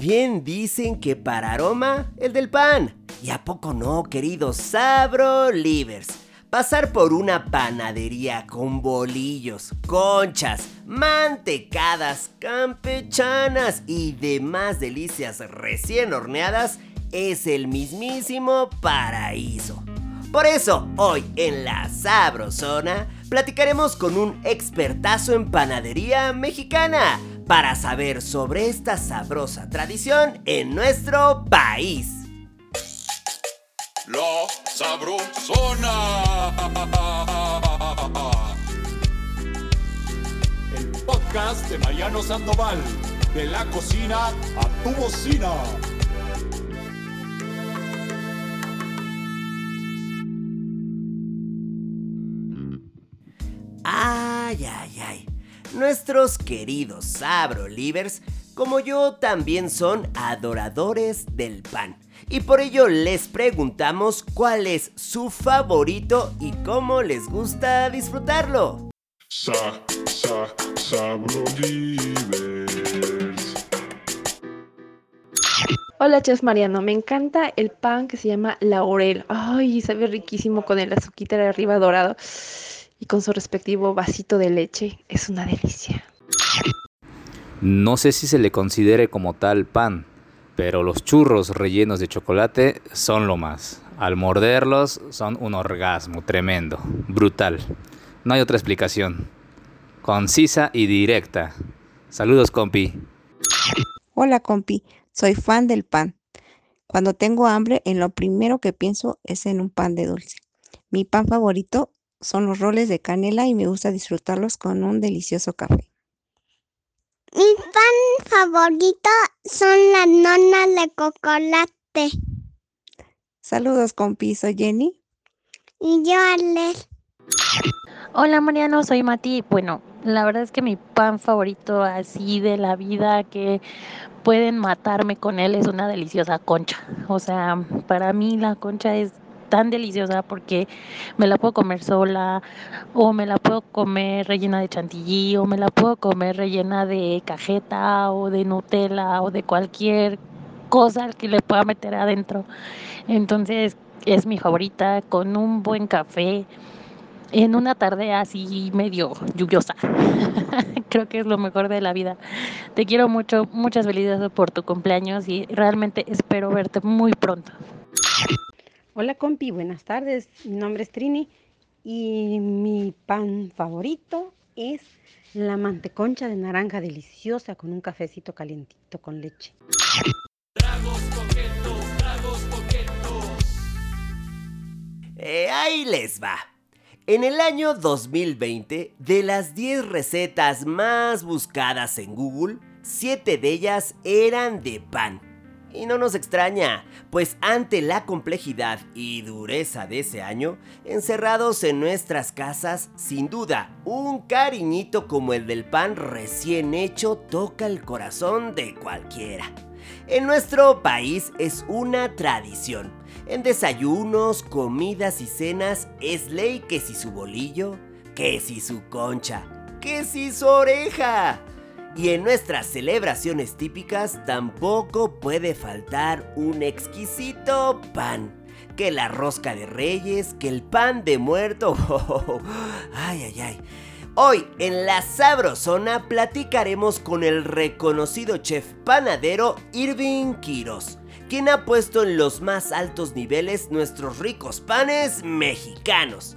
Bien dicen que para aroma, el del pan. ¿Y a poco no, queridos Sabro Livers? Pasar por una panadería con bolillos, conchas, mantecadas, campechanas y demás delicias recién horneadas es el mismísimo paraíso. Por eso, hoy en la Sabrosona platicaremos con un expertazo en panadería mexicana para saber sobre esta sabrosa tradición en nuestro país. La Sabrosona. El podcast de Mariano Sandoval. De la cocina a tu bocina. Ay, ay, ay. Nuestros queridos Sabrolivers, como yo, también son adoradores del pan. Y por ello les preguntamos cuál es su favorito y cómo les gusta disfrutarlo. Sa, sa, Sabrolivers. Hola, Chef Mariano. Me encanta el pan que se llama laurel. Ay, sabe riquísimo con el azuquita de arriba dorado y con su respectivo vasito de leche. Es una delicia. No sé si se le considere como tal pan, pero los churros rellenos de chocolate son lo más. Al morderlos son un orgasmo tremendo, brutal. No hay otra explicación. Concisa y directa. Saludos, compi. Hola, compi. Soy fan del pan. Cuando tengo hambre, en lo primero que pienso es en un pan de dulce. Mi pan favorito son los roles de canela y me gusta disfrutarlos con un delicioso café. Mi pan favorito son las nonas de chocolate. Saludos, compi. Soy Jenny. Y yo, Ale. Hola Mariano, soy Mati. Bueno, la verdad es que mi pan favorito así de la vida que pueden matarme con él es una deliciosa concha. O sea, para mí la concha es tan deliciosa porque me la puedo comer sola o me la puedo comer rellena de chantilly o me la puedo comer rellena de cajeta o de Nutella o de cualquier cosa que le pueda meter adentro. Entonces es mi favorita con un buen café en una tarde así medio lluviosa. Creo que es lo mejor de la vida. Te quiero mucho, muchas felicidades por tu cumpleaños y realmente espero verte muy pronto. Hola compi, buenas tardes. Mi nombre es Trini y mi pan favorito es la manteconcha de naranja deliciosa con un cafecito calientito con leche. Eh, ahí les va. En el año 2020, de las 10 recetas más buscadas en Google, 7 de ellas eran de pan. Y no nos extraña, pues ante la complejidad y dureza de ese año, encerrados en nuestras casas, sin duda, un cariñito como el del pan recién hecho toca el corazón de cualquiera. En nuestro país es una tradición. En desayunos, comidas y cenas es ley que si su bolillo, que si su concha, que si su oreja. Y en nuestras celebraciones típicas tampoco puede faltar un exquisito pan. Que la rosca de reyes, que el pan de muerto. ay, ay, ay. Hoy en la Sabrosona platicaremos con el reconocido chef panadero Irving Quiros, quien ha puesto en los más altos niveles nuestros ricos panes mexicanos.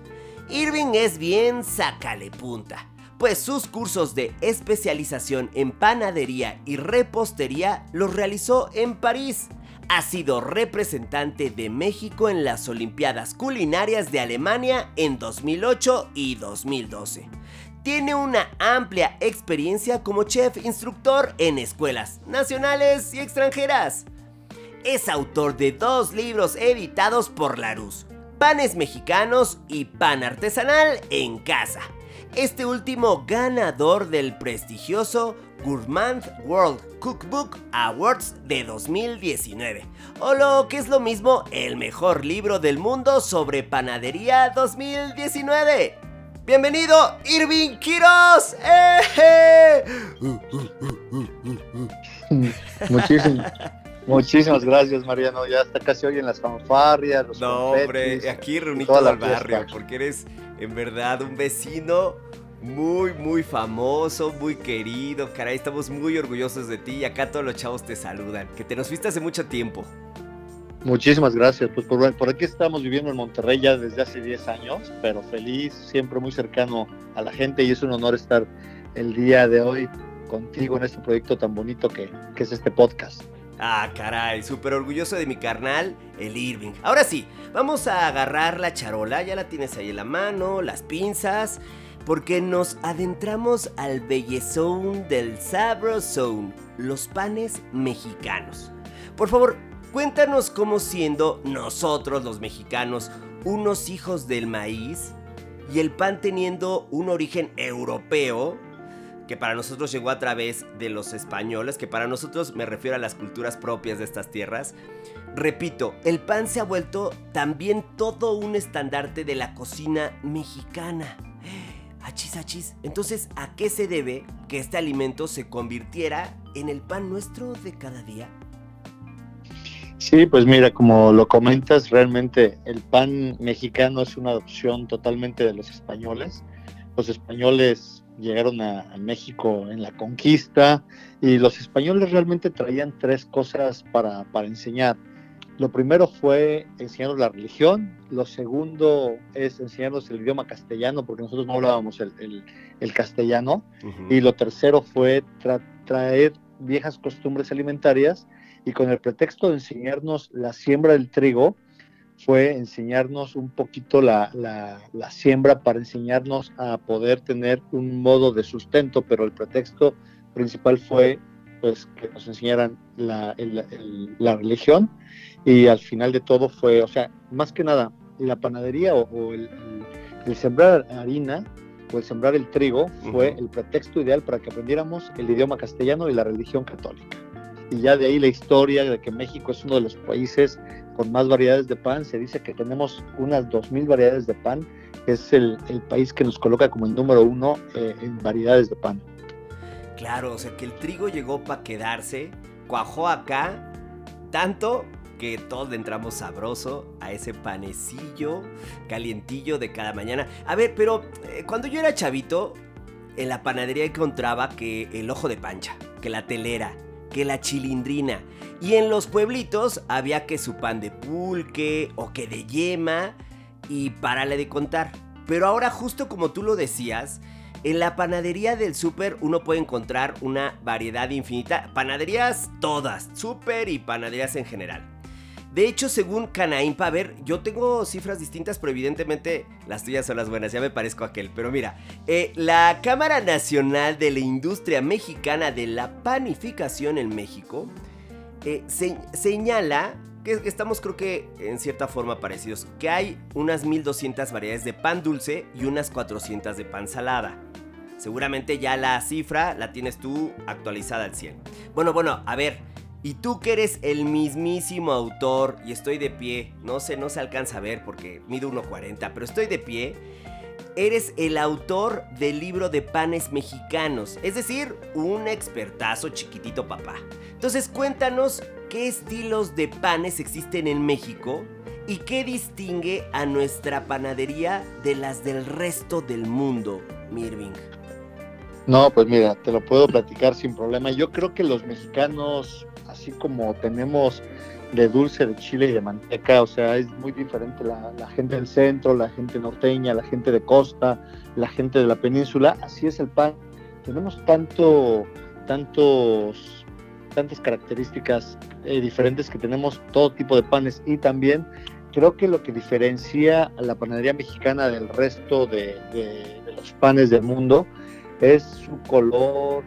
Irving es bien sácale punta pues sus cursos de especialización en panadería y repostería los realizó en París. Ha sido representante de México en las Olimpiadas Culinarias de Alemania en 2008 y 2012. Tiene una amplia experiencia como chef instructor en escuelas nacionales y extranjeras. Es autor de dos libros editados por Larus, Panes Mexicanos y Pan Artesanal en Casa, este último ganador del prestigioso Gourmand World Cookbook Awards de 2019, o lo que es lo mismo, el mejor libro del mundo sobre panadería 2019. Bienvenido, Irving Quiros. ¡Eh! Muchísimas, muchísimas gracias, Mariano. Ya hasta casi oyen las fanfarrias, los No, hombre, aquí reunido el barrio, porque eres en verdad un vecino muy, muy famoso, muy querido. Caray, estamos muy orgullosos de ti y acá todos los chavos te saludan. Que te nos fuiste hace mucho tiempo. Muchísimas gracias. Pues por, por aquí estamos viviendo en Monterrey ya desde hace 10 años, pero feliz, siempre muy cercano a la gente y es un honor estar el día de hoy contigo en este proyecto tan bonito que, que es este podcast. Ah, caray, súper orgulloso de mi carnal, el Irving. Ahora sí, vamos a agarrar la charola, ya la tienes ahí en la mano, las pinzas, porque nos adentramos al bellezón del Sabrosón, los panes mexicanos. Por favor, cuéntanos cómo siendo nosotros los mexicanos unos hijos del maíz y el pan teniendo un origen europeo, que para nosotros llegó a través de los españoles, que para nosotros me refiero a las culturas propias de estas tierras. Repito, el pan se ha vuelto también todo un estandarte de la cocina mexicana. Achis, achis. Entonces, ¿a qué se debe que este alimento se convirtiera en el pan nuestro de cada día? Sí, pues mira, como lo comentas, realmente el pan mexicano es una adopción totalmente de los españoles. Los españoles llegaron a, a México en la conquista y los españoles realmente traían tres cosas para, para enseñar. Lo primero fue enseñarnos la religión, lo segundo es enseñarnos el idioma castellano, porque nosotros no hablábamos el, el- el castellano, y lo tercero fue tra- traer viejas costumbres alimentarias y con el pretexto de enseñarnos la siembra del trigo, fue enseñarnos un poquito la, la- la siembra para enseñarnos a poder tener un modo de sustento, pero el pretexto principal fue pues que nos enseñaran la, el- el- la religión y al final de todo fue, o sea, más que nada, la panadería o, o el, sembrar harina o el sembrar el trigo fue el pretexto ideal para que aprendiéramos el idioma castellano y la religión católica. Y ya de ahí la historia de que México es uno de los países con más variedades de pan. Se dice que tenemos unas 2.000 variedades de pan. Es el, el país que nos coloca como el número uno eh, en variedades de pan. Claro, o sea que el trigo llegó para quedarse, cuajó acá, tanto que todos le entramos sabroso a ese panecillo calientillo de cada mañana. A ver, pero eh, cuando yo era chavito, en la panadería encontraba que el ojo de pancha, que la telera, que la chilindrina. Y en los pueblitos había que su pan de pulque o que de yema y párale de contar. Pero ahora justo como tú lo decías, en la panadería del súper uno puede encontrar una variedad infinita. Panaderías todas, súper y panaderías en general. De hecho, según Canaimpa, a ver, yo tengo cifras distintas, pero evidentemente las tuyas son las buenas, ya me parezco a aquel. Pero mira, eh, la Cámara Nacional de la Industria Mexicana de la Panificación en México eh, se- señala que estamos creo que en cierta forma parecidos, que hay unas 1200 variedades de pan dulce y unas 400 de pan salada. Seguramente ya la cifra la tienes tú actualizada al 100. Bueno, bueno, a ver, y tú que eres el mismísimo autor y estoy de pie, no sé, no se alcanza a ver porque mido 1.40, pero estoy de pie. Eres el autor del libro de panes mexicanos, es decir, un expertazo chiquitito papá. Entonces cuéntanos qué estilos de panes existen en México y qué distingue a nuestra panadería de las del resto del mundo, Mirving. No, pues mira, te lo puedo platicar sin problema. Yo creo que los mexicanos, así como tenemos de dulce, de chile y de manteca, o sea, es muy diferente la, gente del centro, la gente norteña, la gente de costa, la gente de la península, así es el pan. Tenemos tanto, tantos, tantas características eh, diferentes que tenemos todo tipo de panes y también creo que lo que diferencia a la panadería mexicana del resto de los panes del mundo es su color,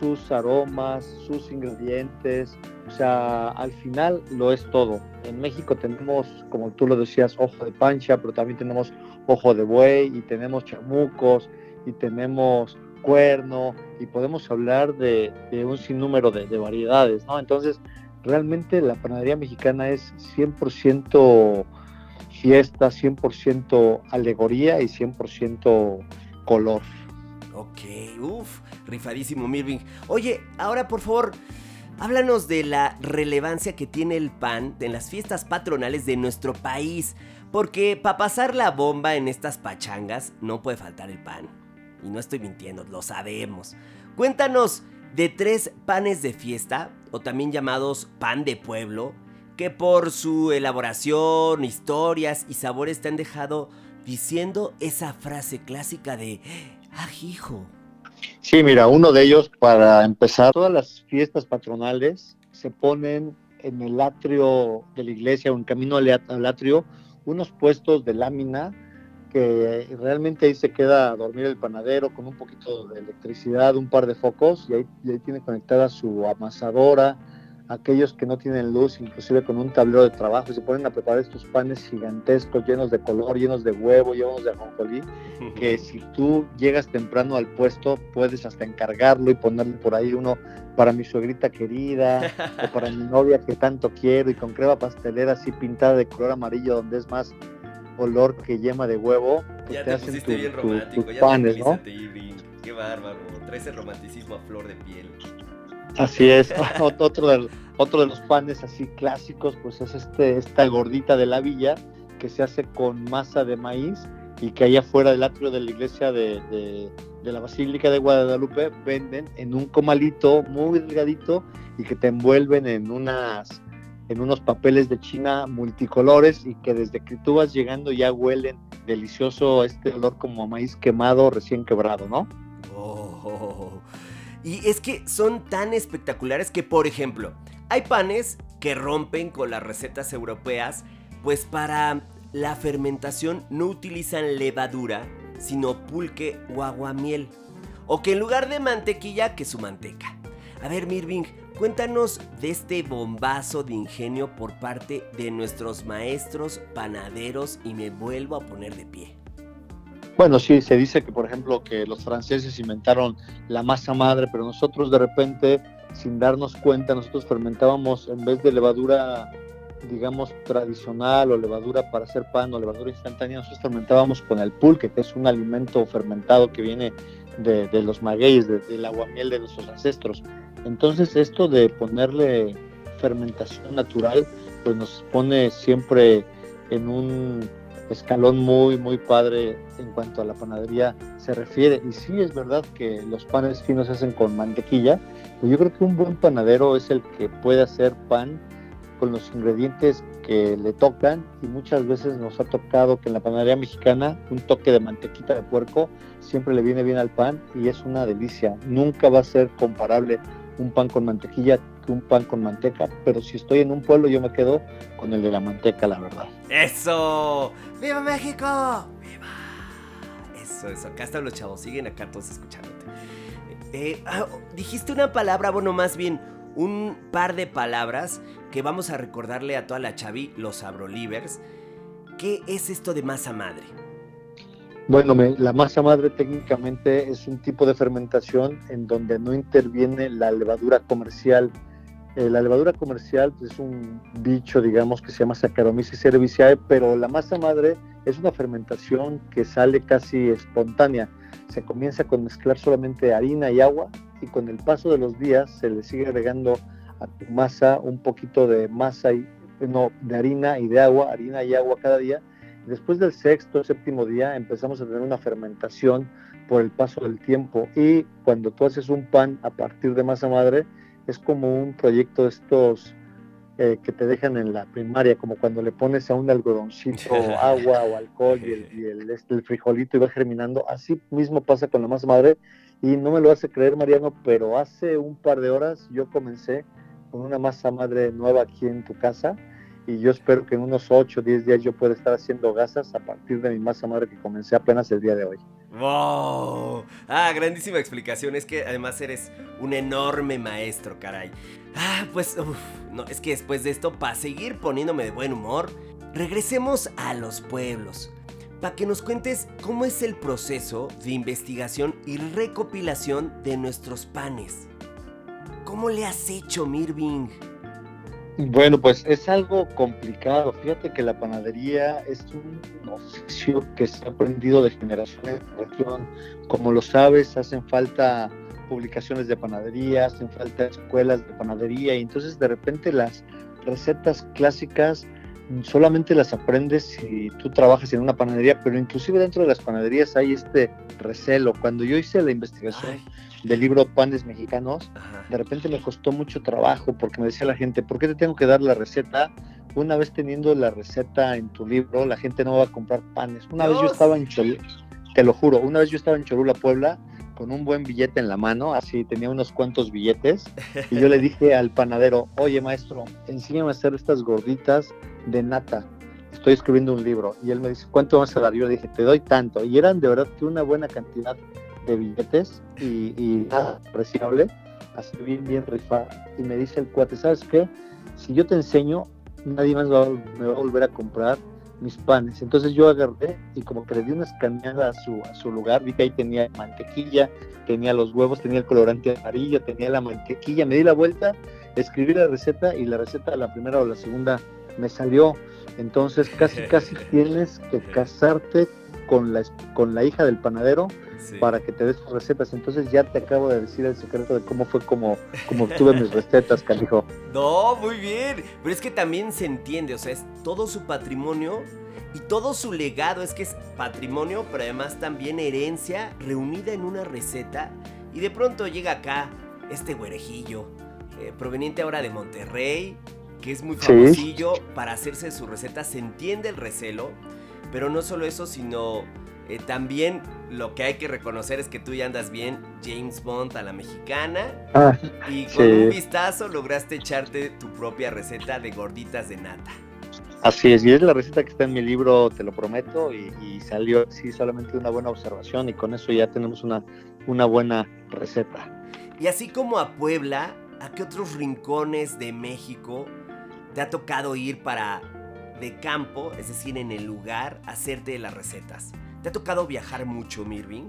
sus aromas, sus ingredientes. O sea, al final lo es todo. En México tenemos, como tú lo decías, ojo de pancha, pero también tenemos ojo de buey y tenemos chamucos y tenemos cuerno y podemos hablar de, un sinnúmero de, de variedades, ¿no? Entonces, realmente la panadería mexicana es 100% fiesta, 100% alegoría y 100% color. Ok, uff, rifadísimo Mirving. Oye, ahora por favor, Háblanos de la relevancia que tiene el pan en las fiestas patronales de nuestro país, porque para pasar la bomba en estas pachangas no puede faltar el pan. Y no estoy mintiendo, lo sabemos. Cuéntanos de tres panes de fiesta, o también llamados pan de pueblo, que por su elaboración, historias y sabores te han dejado diciendo esa frase clásica de ajijo. Sí, mira, uno de ellos, para empezar, todas las fiestas patronales se ponen en el atrio de la iglesia o en camino al atrio unos puestos de lámina que realmente ahí se queda a dormir el panadero con un poquito de electricidad, un par de focos y ahí, y ahí tiene conectada su amasadora, aquellos que no tienen luz, inclusive con un tablero de trabajo, y se ponen a preparar estos panes gigantescos, llenos de color, llenos de huevo, llenos de ajonjolí, que si tú llegas temprano al puesto, puedes hasta encargarlo y ponerle por ahí uno para mi suegrita querida, o para mi novia que tanto quiero, y con crema pastelera así pintada de color amarillo, donde es más olor que yema de huevo, pues ya te, hacen tu, bien romántico, tus panes, ¿no? Qué bárbaro, traes el romanticismo a flor de piel. Así es, otro de, los panes así clásicos, pues es este, esta gordita de la villa que se hace con masa de maíz y que allá afuera del atrio de la iglesia de, la Basílica de Guadalupe venden en un comalito muy delgadito y que te envuelven en unas en unos papeles de China multicolores y que desde que tú vas llegando ya huelen delicioso este olor como a maíz quemado recién quebrado, ¿no? Oh, y es que son tan espectaculares que, por ejemplo, hay panes que rompen con las recetas europeas, pues para la fermentación no utilizan levadura, sino pulque o aguamiel. O que en lugar de mantequilla, que su manteca. A ver, Mirving, cuéntanos de este bombazo de ingenio por parte de nuestros maestros panaderos y me vuelvo a poner de pie. Bueno, sí, se dice que, por ejemplo, que los franceses inventaron la masa madre, pero nosotros de repente, sin darnos cuenta, nosotros fermentábamos en vez de levadura, digamos, tradicional o levadura para hacer pan o levadura instantánea, nosotros fermentábamos con el pulque, que es un alimento fermentado que viene de, los magueyes, del aguamiel de nuestros ancestros. Entonces, esto de ponerle fermentación natural, pues nos pone siempre en un escalón muy, muy padre en cuanto a la panadería se refiere. Y sí es verdad que los panes finos se hacen con mantequilla, pero yo creo que un buen panadero es el que puede hacer pan con los ingredientes que le tocan y muchas veces nos ha tocado que en la panadería mexicana un toque de mantequita de puerco siempre le viene bien al pan y es una delicia. Nunca va a ser comparable un pan con mantequilla que un pan con manteca, pero si estoy en un pueblo yo me quedo con el de la manteca, la verdad. ¡Eso! ¡Viva México! ¡Viva! Eso, eso. Acá están los chavos, siguen acá todos escuchándote. Eh, ah, dijiste una palabra, bueno, más bien un par de palabras que vamos a recordarle a toda la chavi, los abrolivers. ¿Qué es esto de masa madre? Bueno, la masa madre técnicamente es un tipo de fermentación en donde no interviene la levadura comercial. Eh, la levadura comercial es un bicho, digamos, que se llama Saccharomyces cerevisiae, pero la masa madre es una fermentación que sale casi espontánea. Se comienza con mezclar solamente harina y agua y con el paso de los días se le sigue agregando a tu masa un poquito de masa y no, de harina y de agua, harina y agua cada día Después del sexto, séptimo día empezamos a tener una fermentación por el paso del tiempo. Y cuando tú haces un pan a partir de masa madre es como un proyecto de estos eh, que te dejan en la primaria, como cuando le pones a un algodoncito agua o alcohol y, el, este, el, frijolito y va germinando. Así mismo pasa con la masa madre. Y no me lo hace creer Mariano, pero hace un par de horas yo comencé con una masa madre nueva aquí en tu casa y yo espero que en unos 8 o 10 días yo pueda estar haciendo gasas a partir de mi masa madre que comencé apenas el día de hoy. ¡Wow! Ah, grandísima explicación. Es que además eres un enorme maestro, caray. Ah, pues, no, es que después de esto, para seguir poniéndome de buen humor, regresemos a los pueblos. Para que nos cuentes cómo es el proceso de investigación y recopilación de nuestros panes. ¿Cómo le has hecho, Mirving? Bueno, pues es algo complicado. Fíjate que la panadería es un oficio que se ha aprendido de generación en generación. Como lo sabes, hacen falta publicaciones de panadería, hacen falta escuelas de panadería y entonces de repente las recetas clásicas solamente las aprendes si tú trabajas en una panadería, pero inclusive dentro de las panaderías hay este recelo. Cuando yo hice la investigación del libro Panes Mexicanos, de repente me costó mucho trabajo porque me decía la gente, ¿por qué te tengo que dar la receta? Una vez teniendo la receta en tu libro, la gente no va a comprar panes. Una vez yo estaba en Cholula, te lo juro, una vez yo estaba en Cholula, Puebla, con un buen billete en la mano, así tenía unos cuantos billetes, y yo le dije al panadero, oye maestro, enséñame a hacer estas gorditas de nata, estoy escribiendo un libro, y él me dice, ¿cuánto vas a dar? Yo le dije, te doy tanto, y eran de verdad que una buena cantidad de billetes, y, y nada apreciable, así bien, bien rifado, y me dice el cuate, ¿sabes qué? Si yo te enseño, nadie más va, me va a volver a comprar mis panes. Entonces yo agarré y como que le di una escaneada a su, a su lugar, vi que ahí tenía mantequilla, tenía los huevos, tenía el colorante amarillo, tenía la mantequilla, me di la vuelta, escribí la receta y la receta, la primera o la segunda, me salió. Entonces casi, casi tienes que casarte con la, con la hija del panadero sí. para que te des tus recetas. Entonces ya te acabo de decir el secreto de cómo fue como, como obtuve mis recetas, canijo. No, muy bien. Pero es que también se entiende, o sea, es todo su patrimonio y todo su legado. Es que es patrimonio, pero además también herencia reunida en una receta. Y de pronto llega acá este güerejillo, eh, proveniente ahora de Monterrey, que es muy famosillo sí. para hacerse su receta. Se entiende el recelo, pero no solo eso, sino eh, también lo que hay que reconocer es que tú ya andas bien James Bond a la mexicana ah, y con sí. un vistazo lograste echarte tu propia receta de gorditas de nata. Así es, y es la receta que está en mi libro, te lo prometo, y, y salió así solamente una buena observación y con eso ya tenemos una, una buena receta. Y así como a Puebla, ¿a qué otros rincones de México te ha tocado ir para de campo, es decir, en el lugar, hacerte las recetas? ¿Te ha tocado viajar mucho, Mirving?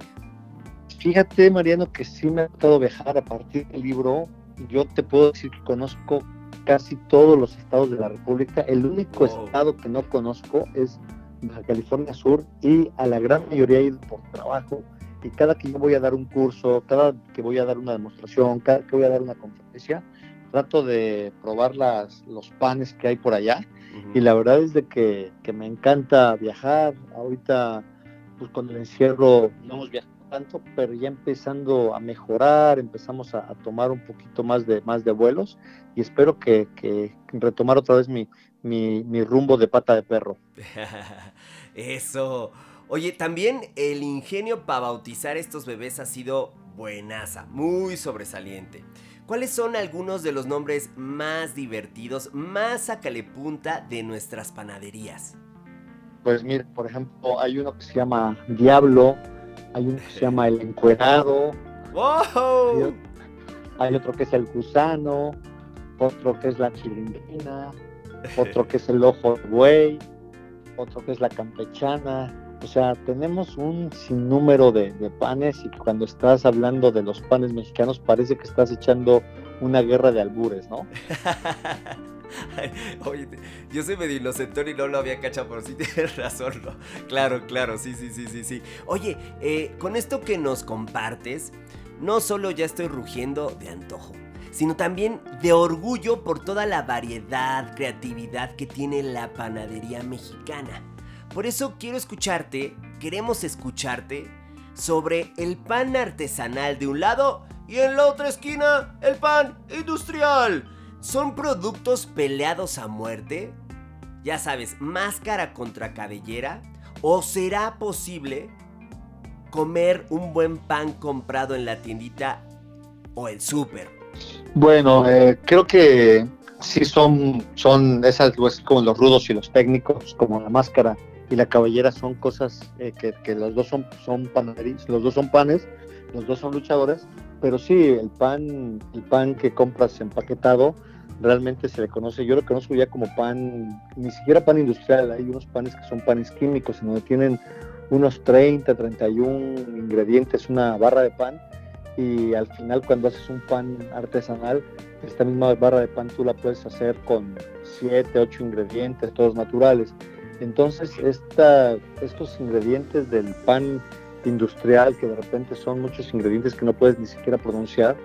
Fíjate, Mariano, que sí me ha tocado viajar a partir del libro. Yo te puedo decir que conozco casi todos los estados de la República. El único oh. estado que no conozco es Baja California Sur y a la gran mayoría he ido por trabajo. Y cada que yo voy a dar un curso, cada que voy a dar una demostración, cada que voy a dar una conferencia, trato de probar las, los panes que hay por allá. Uh -huh. Y la verdad es de que, que me encanta viajar. Ahorita pues con el encierro no hemos viajado tanto, pero ya empezando a mejorar, empezamos a, tomar un poquito más de, más de vuelos y espero que, retomar otra vez mi, mi, mi, rumbo de pata de perro. Eso. Oye, también el ingenio para bautizar estos bebés ha sido buenaza, muy sobresaliente. ¿Cuáles son algunos de los nombres más divertidos, más a calepunta de nuestras panaderías? Pues mire, por ejemplo, hay uno que se llama Diablo, hay uno que se llama El Encuerado, wow. hay otro que es El Gusano, otro que es La Chilindrina, otro que es El Ojo de Buey, otro que es La Campechana. O sea, tenemos un sinnúmero de, de panes y cuando estás hablando de los panes mexicanos parece que estás echando una guerra de albures, ¿no? Oye, yo soy medio inocentón y no lo había cachado, pero sí tienes razón, ¿no? Claro, claro, sí, sí, sí, sí, sí. Oye, eh, con esto que nos compartes, no solo ya estoy rugiendo de antojo, sino también de orgullo por toda la variedad, creatividad que tiene la panadería mexicana. Por eso quiero escucharte, queremos escucharte sobre el pan artesanal de un lado y en la otra esquina el pan industrial. ¿Son productos peleados a muerte? Ya sabes, máscara contra cabellera. ¿O será posible comer un buen pan comprado en la tiendita o el súper? Bueno, eh, creo que sí son, son esas pues, como los rudos y los técnicos, como la máscara y la cabellera son cosas eh, que, los dos son, son los dos son panes, los dos son luchadores, pero sí, el pan, el pan que compras empaquetado, realmente se le conoce, yo lo conozco ya como pan, ni siquiera pan industrial, hay unos panes que son panes químicos, en donde tienen unos 30, 31 ingredientes, una barra de pan, y al final cuando haces un pan artesanal, esta misma barra de pan tú la puedes hacer con 7, 8 ingredientes, todos naturales. Entonces, esta, estos ingredientes del pan industrial, que de repente son muchos ingredientes que no puedes ni siquiera pronunciar,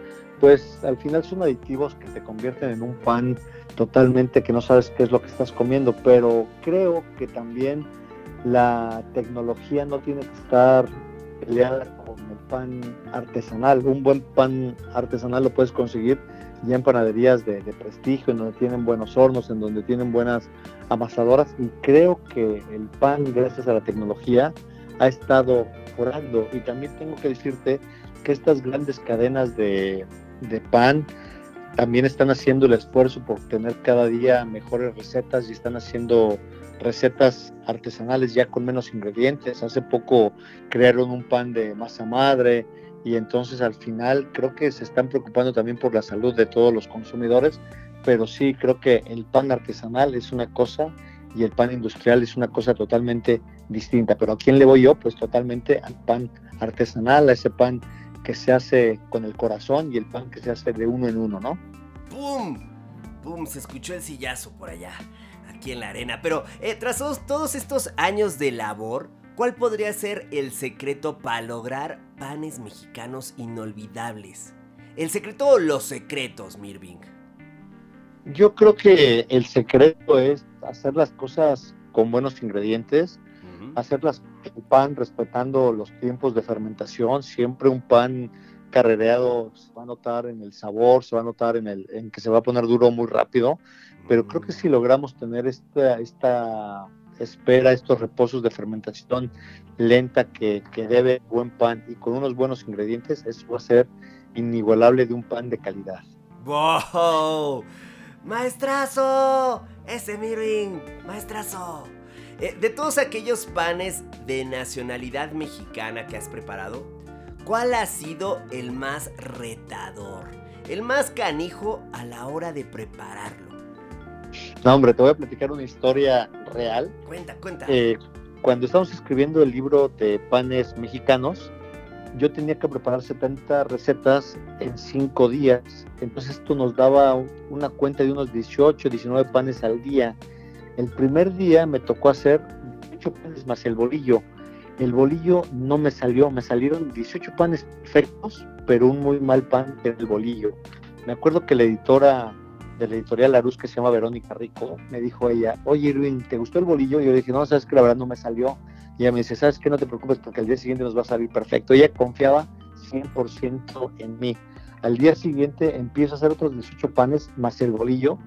pues al final son aditivos que te convierten en un pan totalmente que no sabes qué es lo que estás comiendo, pero creo que también la tecnología no tiene que estar peleada con el pan artesanal. Un buen pan artesanal lo puedes conseguir ya en panaderías de, de, prestigio, en donde tienen buenos hornos, en donde tienen buenas amasadoras. Y creo que el pan, gracias a la tecnología, ha estado mejorando. Y también tengo que decirte que estas grandes cadenas de, de pan también están haciendo el esfuerzo por tener cada día mejores recetas y están haciendo recetas artesanales ya con menos ingredientes. Hace poco crearon un pan de masa madre y entonces al final creo que se están preocupando también por la salud de todos los consumidores, pero sí creo que el pan artesanal es una cosa y el pan industrial es una cosa totalmente distinta. Pero ¿a quién le voy yo? Pues totalmente al pan artesanal, a ese pan que se hace con el corazón y el pan que se hace de uno en uno, ¿no? ¡Pum! ¡Pum! Se escuchó el sillazo por allá, aquí en la arena. Pero eh, tras todos estos años de labor, ¿cuál podría ser el secreto para lograr panes mexicanos inolvidables? El secreto o los secretos, Mirving. Yo creo que el secreto es hacer las cosas con buenos ingredientes, uh -huh. hacer las el pan respetando los tiempos de fermentación, siempre un pan carrereado se va a notar en el sabor, se va a notar en, el, en que se va a poner duro muy rápido, pero creo que si logramos tener esta, esta espera, estos reposos de fermentación lenta que, que debe buen pan y con unos buenos ingredientes, eso va a ser inigualable de un pan de calidad. ¡Wow! ¡Maestrazo! Ese Mirin, maestrazo. Eh, de todos aquellos panes de nacionalidad mexicana que has preparado, ¿cuál ha sido el más retador? El más canijo a la hora de prepararlo. No, hombre, te voy a platicar una historia real. Cuenta, cuenta. Eh, cuando estábamos escribiendo el libro de panes mexicanos, yo tenía que preparar 70 recetas en 5 días. Entonces esto nos daba una cuenta de unos 18, 19 panes al día. El primer día me tocó hacer 18 panes más el bolillo. El bolillo no me salió, me salieron 18 panes perfectos, pero un muy mal pan el bolillo. Me acuerdo que la editora de la editorial Larus, que se llama Verónica Rico, me dijo ella, oye Irwin, ¿te gustó el bolillo? Y yo dije, no, sabes que la verdad no me salió. Y ella me dice, ¿sabes qué? No te preocupes porque al día siguiente nos va a salir perfecto. Ella confiaba 100% en mí. Al día siguiente empiezo a hacer otros 18 panes más el bolillo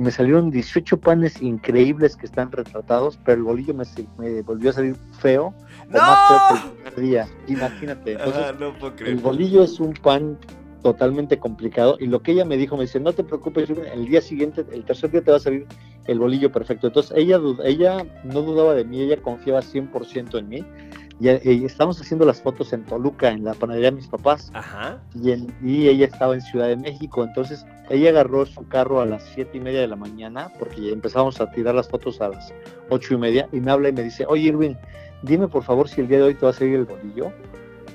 me salieron 18 panes increíbles que están retratados, pero el bolillo me, me volvió a salir feo, ¡No! o más feo que el primer día. Imagínate. Entonces, ah, no puedo creer. el bolillo es un pan totalmente complicado y lo que ella me dijo, me dice, no te preocupes, el día siguiente, el tercer día te va a salir el bolillo perfecto. Entonces ella, ella no dudaba de mí, ella confiaba 100% en mí. Y, y estábamos haciendo las fotos en Toluca, en la panadería de mis papás. Ajá. Y, en, y ella estaba en Ciudad de México. Entonces ella agarró su carro a las siete y media de la mañana, porque empezamos a tirar las fotos a las ocho y media, y me habla y me dice, oye Irwin, dime por favor si el día de hoy te va a salir el bolillo,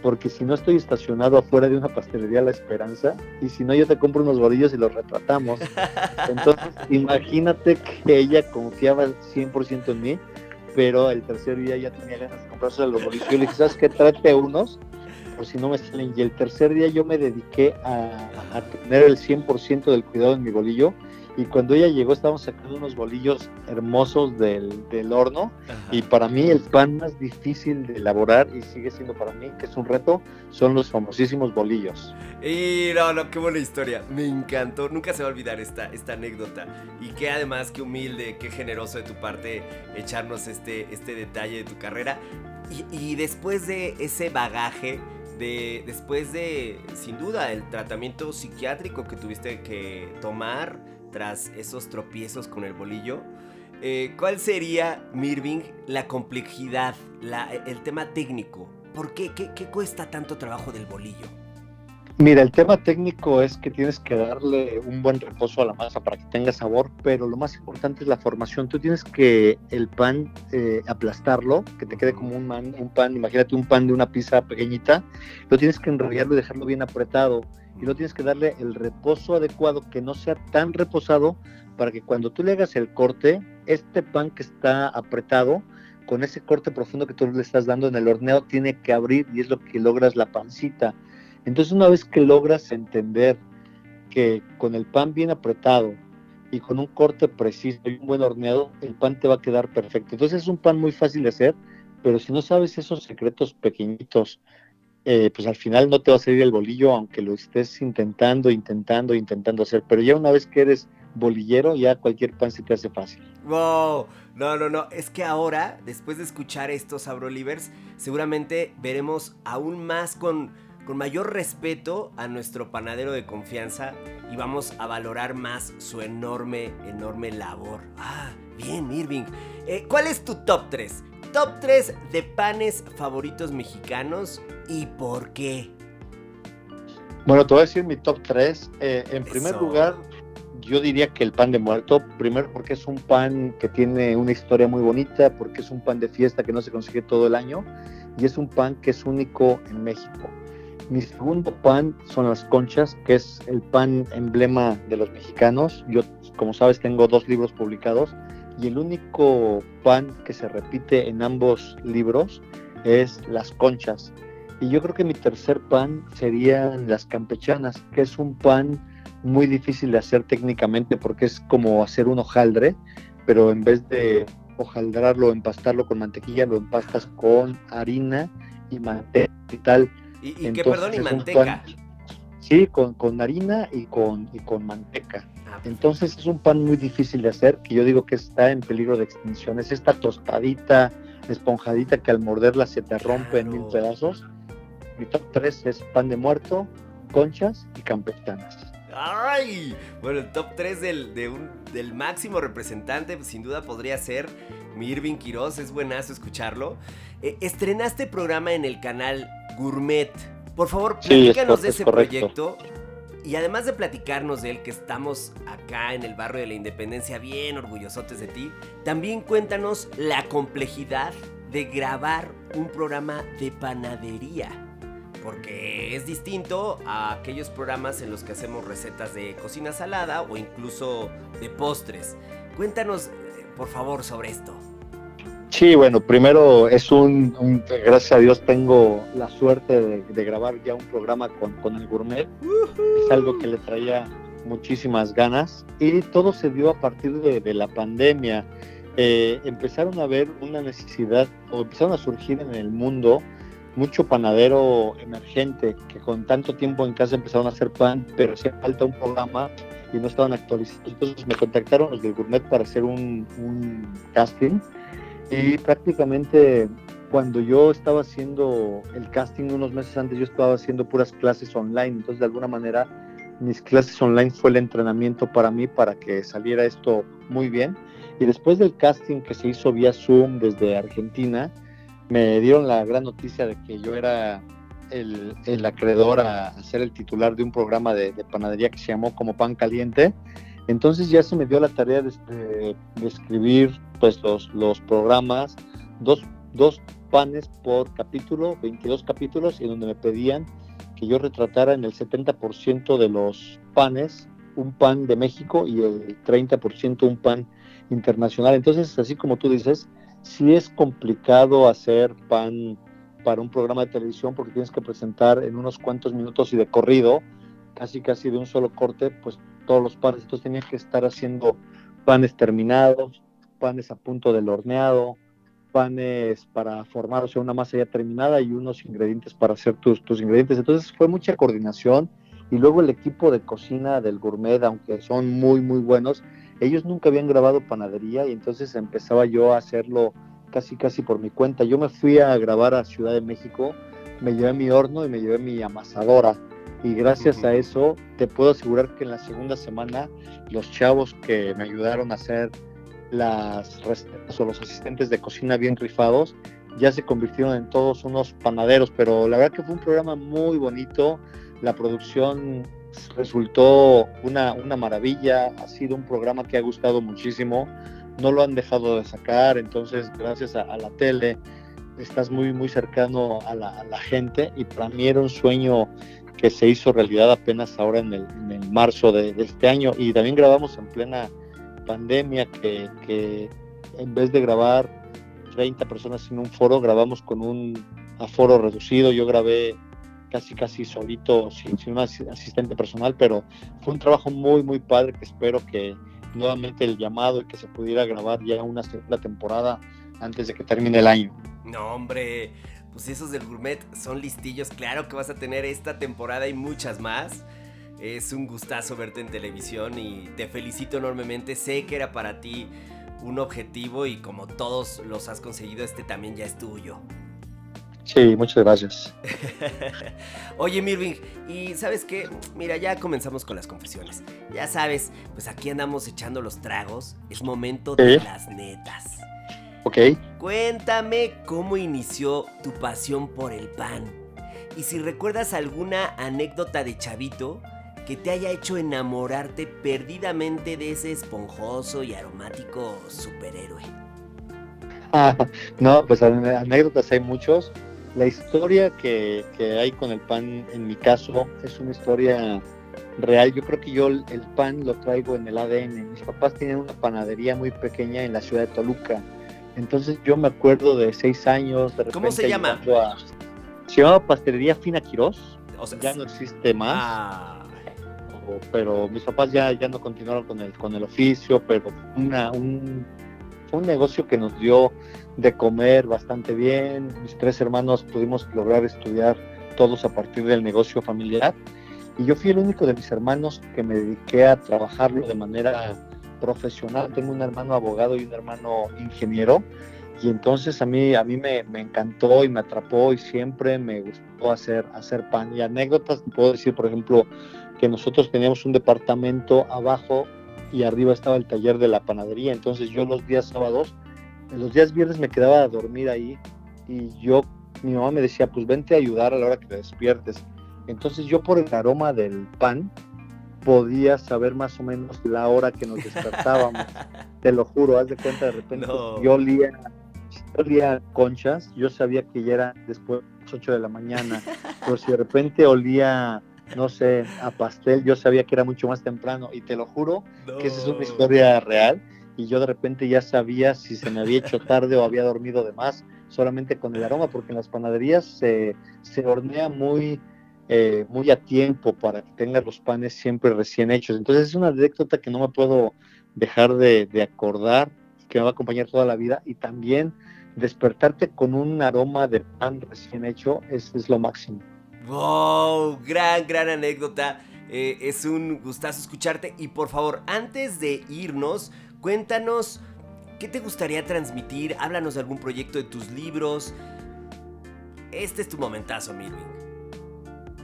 porque si no estoy estacionado afuera de una pastelería La Esperanza, y si no yo te compro unos bolillos y los retratamos. Entonces imagínate que ella confiaba 100% en mí, pero el tercer día ya tenía ganas de comprarse los bolillos. Yo le dije, ¿sabes qué? Trate unos, por si no me salen. Y el tercer día yo me dediqué a, a tener el 100% del cuidado en mi bolillo. Y cuando ella llegó, estábamos sacando unos bolillos hermosos del, del horno. Ajá. Y para mí, el pan más difícil de elaborar, y sigue siendo para mí, que es un reto, son los famosísimos bolillos. Y no, no, qué buena historia. Me encantó. Nunca se va a olvidar esta, esta anécdota. Y que además, qué humilde, qué generoso de tu parte echarnos este, este detalle de tu carrera. Y, y después de ese bagaje de después de sin duda el tratamiento psiquiátrico que tuviste que tomar tras esos tropiezos con el bolillo, eh, ¿cuál sería, Mirving, la complejidad, la, el tema técnico? ¿Por qué? qué? ¿Qué cuesta tanto trabajo del bolillo? Mira, el tema técnico es que tienes que darle un buen reposo a la masa para que tenga sabor, pero lo más importante es la formación. Tú tienes que el pan eh, aplastarlo, que te quede como un, man, un pan, imagínate un pan de una pizza pequeñita, lo tienes que enrollarlo y dejarlo bien apretado y lo tienes que darle el reposo adecuado, que no sea tan reposado para que cuando tú le hagas el corte, este pan que está apretado con ese corte profundo que tú le estás dando en el horneo tiene que abrir y es lo que logras la pancita. Entonces una vez que logras entender que con el pan bien apretado y con un corte preciso y un buen horneado, el pan te va a quedar perfecto. Entonces es un pan muy fácil de hacer, pero si no sabes esos secretos pequeñitos, eh, pues al final no te va a salir el bolillo, aunque lo estés intentando, intentando, intentando hacer. Pero ya una vez que eres bolillero, ya cualquier pan se te hace fácil. Wow, no, no, no. Es que ahora, después de escuchar estos Abrolivers, seguramente veremos aún más con, con mayor respeto a nuestro panadero de confianza y vamos a valorar más su enorme, enorme labor. Ah, bien, Irving. Eh, ¿Cuál es tu top 3? Top 3 de panes favoritos mexicanos y por qué. Bueno, te voy a decir mi top 3. Eh, en primer lugar, yo diría que el pan de muerto, primero porque es un pan que tiene una historia muy bonita, porque es un pan de fiesta que no se consigue todo el año y es un pan que es único en México. Mi segundo pan son las conchas, que es el pan emblema de los mexicanos. Yo, como sabes, tengo dos libros publicados y el único pan que se repite en ambos libros es las conchas. Y yo creo que mi tercer pan serían las campechanas, que es un pan muy difícil de hacer técnicamente porque es como hacer un hojaldre, pero en vez de hojaldrarlo, empastarlo con mantequilla, lo empastas con harina y manteca y tal. ¿Y, y qué, perdón, y manteca? pan- sí, con, con harina y con, y con manteca. Ah, Entonces es un pan muy difícil de hacer, que yo digo que está en peligro de extinción. Es esta tostadita, esponjadita que al morderla se te rompe en mil pedazos. Mi top 3 es pan de muerto, conchas y campechanas. ¡Ay! Bueno, el top 3 del, de un- del máximo representante, sin duda podría ser mi Irving Quiroz. Es buenazo escucharlo. Eh, estrenaste programa en el canal Gourmet. Por favor, Sí, platícanos es de es ese proyecto. Y además de platicarnos de él, que estamos acá en el barrio de la Independencia, bien orgullosotes de ti, también cuéntanos la complejidad de grabar un programa de panadería porque es distinto a aquellos programas en los que hacemos recetas de cocina salada o incluso de postres. Cuéntanos, eh, por favor, sobre esto. Sí, bueno, primero es un, un- gracias a Dios tengo la suerte de, de grabar ya un programa con, con el gourmet. Es algo que le traía muchísimas ganas y todo se dio a partir de, de la pandemia. Eh, empezaron a ver una necesidad o empezaron a surgir en el mundo mucho panadero emergente que con tanto tiempo en casa empezaron a hacer pan, pero hacía falta un programa y no estaban actualizados. Entonces me contactaron los del gourmet para hacer un, un casting y prácticamente cuando yo estaba haciendo el casting unos meses antes, yo estaba haciendo puras clases online. Entonces, de alguna manera, mis clases online fue el entrenamiento para mí para que saliera esto muy bien. Y después del casting que se hizo vía Zoom desde Argentina, me dieron la gran noticia de que yo era el, el acreedor a, ser el titular de un programa de panadería que se llamó como Pan Caliente. Entonces ya se me dio la tarea de, de- escribir pues los, los programas, dos, dos panes por capítulo, 22 capítulos, y donde me pedían que yo retratara en el 70% de los panes un pan de México y el 30% un pan internacional. Entonces, así como tú dices, sí es complicado hacer pan para un programa de televisión porque tienes que presentar en unos cuantos minutos y de corrido, casi casi de un solo corte, pues todos los panes. Entonces tenía que estar haciendo panes terminados, panes a punto del horneado, panes para formar, o sea, una masa ya terminada y unos ingredientes para hacer tus, tus ingredientes. Entonces fue mucha coordinación y luego el equipo de cocina del gourmet, aunque son muy, muy buenos, ellos nunca habían grabado panadería y entonces empezaba yo a hacerlo casi, casi por mi cuenta. Yo me fui a grabar a Ciudad de México, me llevé mi horno y me llevé mi amasadora. Y gracias a eso te puedo asegurar que en la segunda semana los chavos que me ayudaron a hacer las recetas o los asistentes de cocina bien rifados ya se convirtieron en todos unos panaderos, pero la verdad que fue un programa muy bonito, la producción resultó una, una maravilla, ha sido un programa que ha gustado muchísimo, no lo han dejado de sacar, entonces gracias a, a la tele estás muy muy cercano a la, a la gente y para mí era un sueño que se hizo realidad apenas ahora en el, en el marzo de, de este año y también grabamos en plena pandemia que, que en vez de grabar 30 personas en un foro, grabamos con un aforo reducido, yo grabé casi casi solito, sin, sin un asi- asistente personal, pero fue un trabajo muy, muy padre que espero que nuevamente el llamado y que se pudiera grabar ya una segunda temporada antes de que termine el año. No, hombre, pues esos del gourmet son listillos. Claro que vas a tener esta temporada y muchas más. Es un gustazo verte en televisión y te felicito enormemente. Sé que era para ti un objetivo y como todos los has conseguido, este también ya es tuyo. Sí, muchas gracias. Oye, Mirving, y sabes qué? Mira, ya comenzamos con las confesiones. Ya sabes, pues aquí andamos echando los tragos. Es momento de las netas. Ok. Cuéntame cómo inició tu pasión por el pan. Y si recuerdas alguna anécdota de chavito que te haya hecho enamorarte perdidamente de ese esponjoso y aromático superhéroe. no, pues anécdotas hay muchos. La historia que, que hay con el pan, en mi caso, es una historia real. Yo creo que yo el pan lo traigo en el ADN. Mis papás tenían una panadería muy pequeña en la ciudad de Toluca. Entonces yo me acuerdo de seis años. De ¿Cómo se llama? a- se llamaba Pastelería Fina Quirós. O sea, ya no existe más. Ah, o- pero mis papás ya, ya no continuaron con el, con el oficio, pero una, un, fue un negocio que nos dio de comer bastante bien. Mis tres hermanos pudimos lograr estudiar todos a partir del negocio familiar. Y yo fui el único de mis hermanos que me dediqué a trabajarlo de manera profesional. Tengo un hermano abogado y un hermano ingeniero. Y entonces a mí, a mí me, me encantó y me atrapó y siempre me gustó hacer, hacer pan. Y anécdotas, puedo decir, por ejemplo, que nosotros teníamos un departamento abajo y arriba estaba el taller de la panadería. Entonces yo los días sábados, los días viernes me quedaba a dormir ahí y yo, mi mamá me decía, pues vente a ayudar a la hora que te despiertes. Entonces yo por el aroma del pan podía saber más o menos la hora que nos despertábamos. Te lo juro, haz de cuenta de repente No. yo olía, yo olía conchas, yo sabía que ya era después de las 8 de la mañana, pero si de repente olía, no sé, a pastel, yo sabía que era mucho más temprano y te lo juro que esa es una historia real y yo de repente ya sabía si se me había hecho tarde o había dormido de más solamente con el aroma, porque en las panaderías se, se hornea muy, eh, muy a tiempo para que tengas los panes siempre recién hechos. Entonces es una anécdota que no me puedo dejar de, acordar, que me va a acompañar toda la vida y también despertarte con un aroma de pan recién hecho es, lo máximo. Wow, gran, gran anécdota. Eh, es un gustazo escucharte. Y por favor, antes de irnos, cuéntanos qué te gustaría transmitir. Háblanos de algún proyecto de tus libros. Este es tu momentazo, Mirving.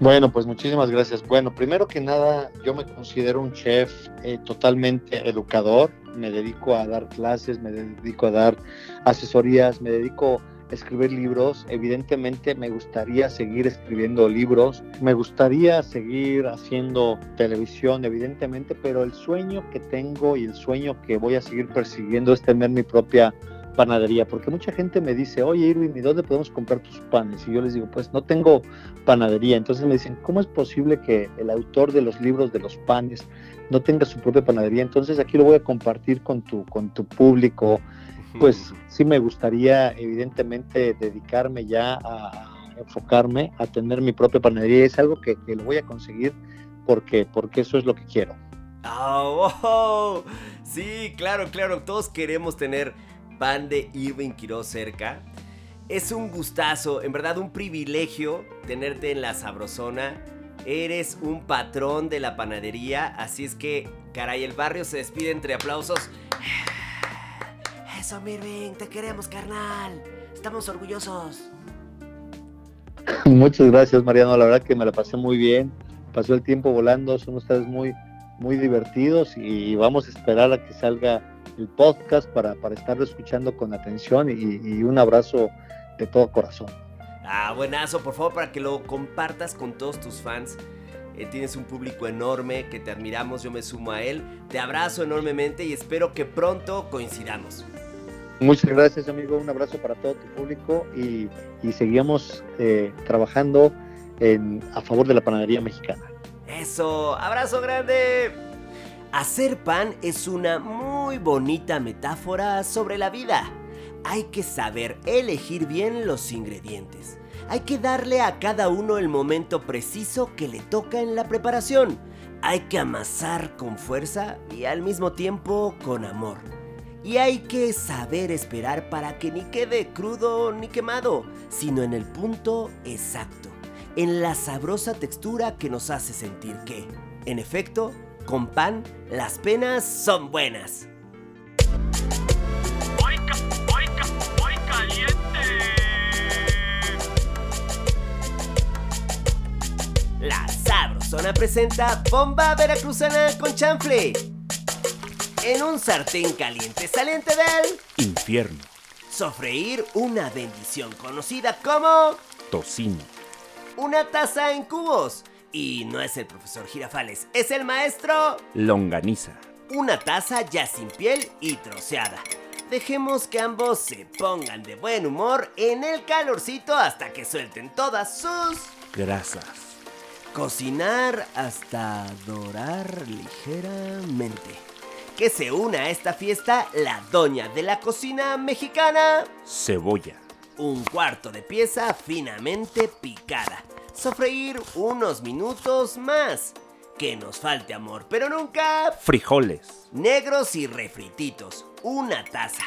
Bueno, pues muchísimas gracias. Bueno, primero que nada, yo me considero un chef eh, totalmente educador. Me dedico a dar clases, me dedico a dar asesorías, me dedico a escribir libros. Evidentemente me gustaría seguir escribiendo libros, me gustaría seguir haciendo televisión, evidentemente, pero el sueño que tengo y el sueño que voy a seguir persiguiendo es tener mi propia panadería, porque mucha gente me dice, oye Irwin, ¿y dónde podemos comprar tus panes? Y yo les digo, pues no tengo panadería. Entonces me dicen, ¿cómo es posible que el autor de los libros de los panes no tenga su propia panadería? Entonces aquí lo voy a compartir con tu, con tu público. Pues sí me gustaría evidentemente dedicarme ya a enfocarme a tener mi propia panadería. Es algo que, que lo voy a conseguir porque, porque eso es lo que quiero. Oh, oh, sí, claro, claro. Todos queremos tener pan de Irving Quiroz cerca. Es un gustazo, en verdad un privilegio tenerte en la sabrosona. Eres un patrón de la panadería, así es que, caray, el barrio se despide entre aplausos. Eso, Mirving, te queremos, carnal. Estamos orgullosos. Muchas gracias, Mariano. La verdad que me la pasé muy bien. Pasó el tiempo volando. Son ustedes muy, muy divertidos y vamos a esperar a que salga el podcast para, para estarlo escuchando con atención y, y un abrazo de todo corazón. Ah, buenazo, por favor, para que lo compartas con todos tus fans. Eh, tienes un público enorme que te admiramos, yo me sumo a él. Te abrazo enormemente y espero que pronto coincidamos. Muchas gracias, amigo. Un abrazo para todo tu público y, y seguimos eh, trabajando en, a favor de la panadería mexicana. Eso, abrazo grande. Hacer pan es una muy bonita metáfora sobre la vida. hay que saber elegir bien los ingredientes. Hay que darle a cada uno el momento preciso que le toca en la preparación. Hay que amasar con fuerza y al mismo tiempo con amor. Y hay que saber esperar para que ni quede crudo ni quemado, sino en el punto exacto, en la sabrosa textura que nos hace sentir que, en efecto, con pan las penas son buenas. La Sabrosona presenta Bomba Veracruzana con chanfle. En un sartén caliente saliente del Infierno. sofreír una bendición conocida como Tocino. una taza en cubos. Y no es el profesor Girafales, es el maestro. Longaniza. Una taza ya sin piel y troceada. Dejemos que ambos se pongan de buen humor en el calorcito hasta que suelten todas sus Grasas. Cocinar hasta dorar ligeramente. Que se una a esta fiesta la doña de la cocina mexicana. Cebolla. Un cuarto de pieza finamente picada. Sofreír unos minutos más. Que nos falte amor, pero nunca Frijoles. negros y refrititos. Una taza.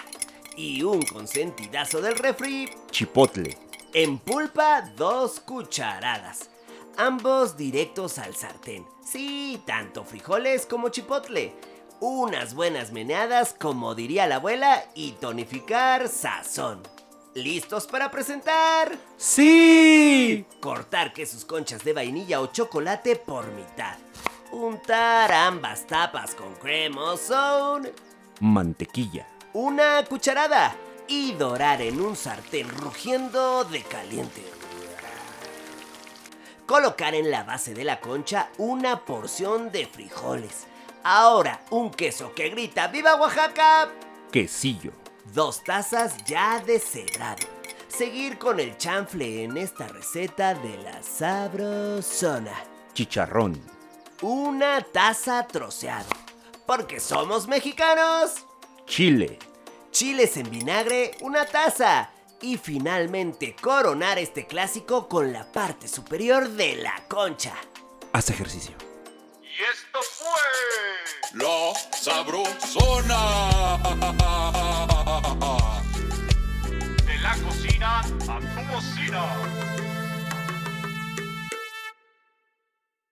Y un consentidazo del refri Chipotle. en pulpa, dos cucharadas. Ambos directos al sartén. Sí, tanto frijoles como chipotle. Unas buenas meneadas, como diría la abuela, y tonificar sazón. ¿Listos para presentar? ¡Sí! Cortar que sus conchas de vainilla o chocolate por mitad. Untar ambas tapas con cremosón. Mantequilla. Una cucharada. Y dorar en un sartén rugiendo de caliente. Colocar en la base de la concha una porción de frijoles. Ahora un queso que grita ¡Viva Oaxaca! Quesillo. Dos tazas ya deshebrado. Seguir con el chanfle en esta receta de la sabrosona. Chicharrón. Una taza troceado. Porque somos mexicanos. Chile. Chiles en vinagre, una taza. Y finalmente coronar este clásico con la parte superior de la concha. Haz ejercicio. Y esto fue La Sabrosona. de la cocina a tu bocina.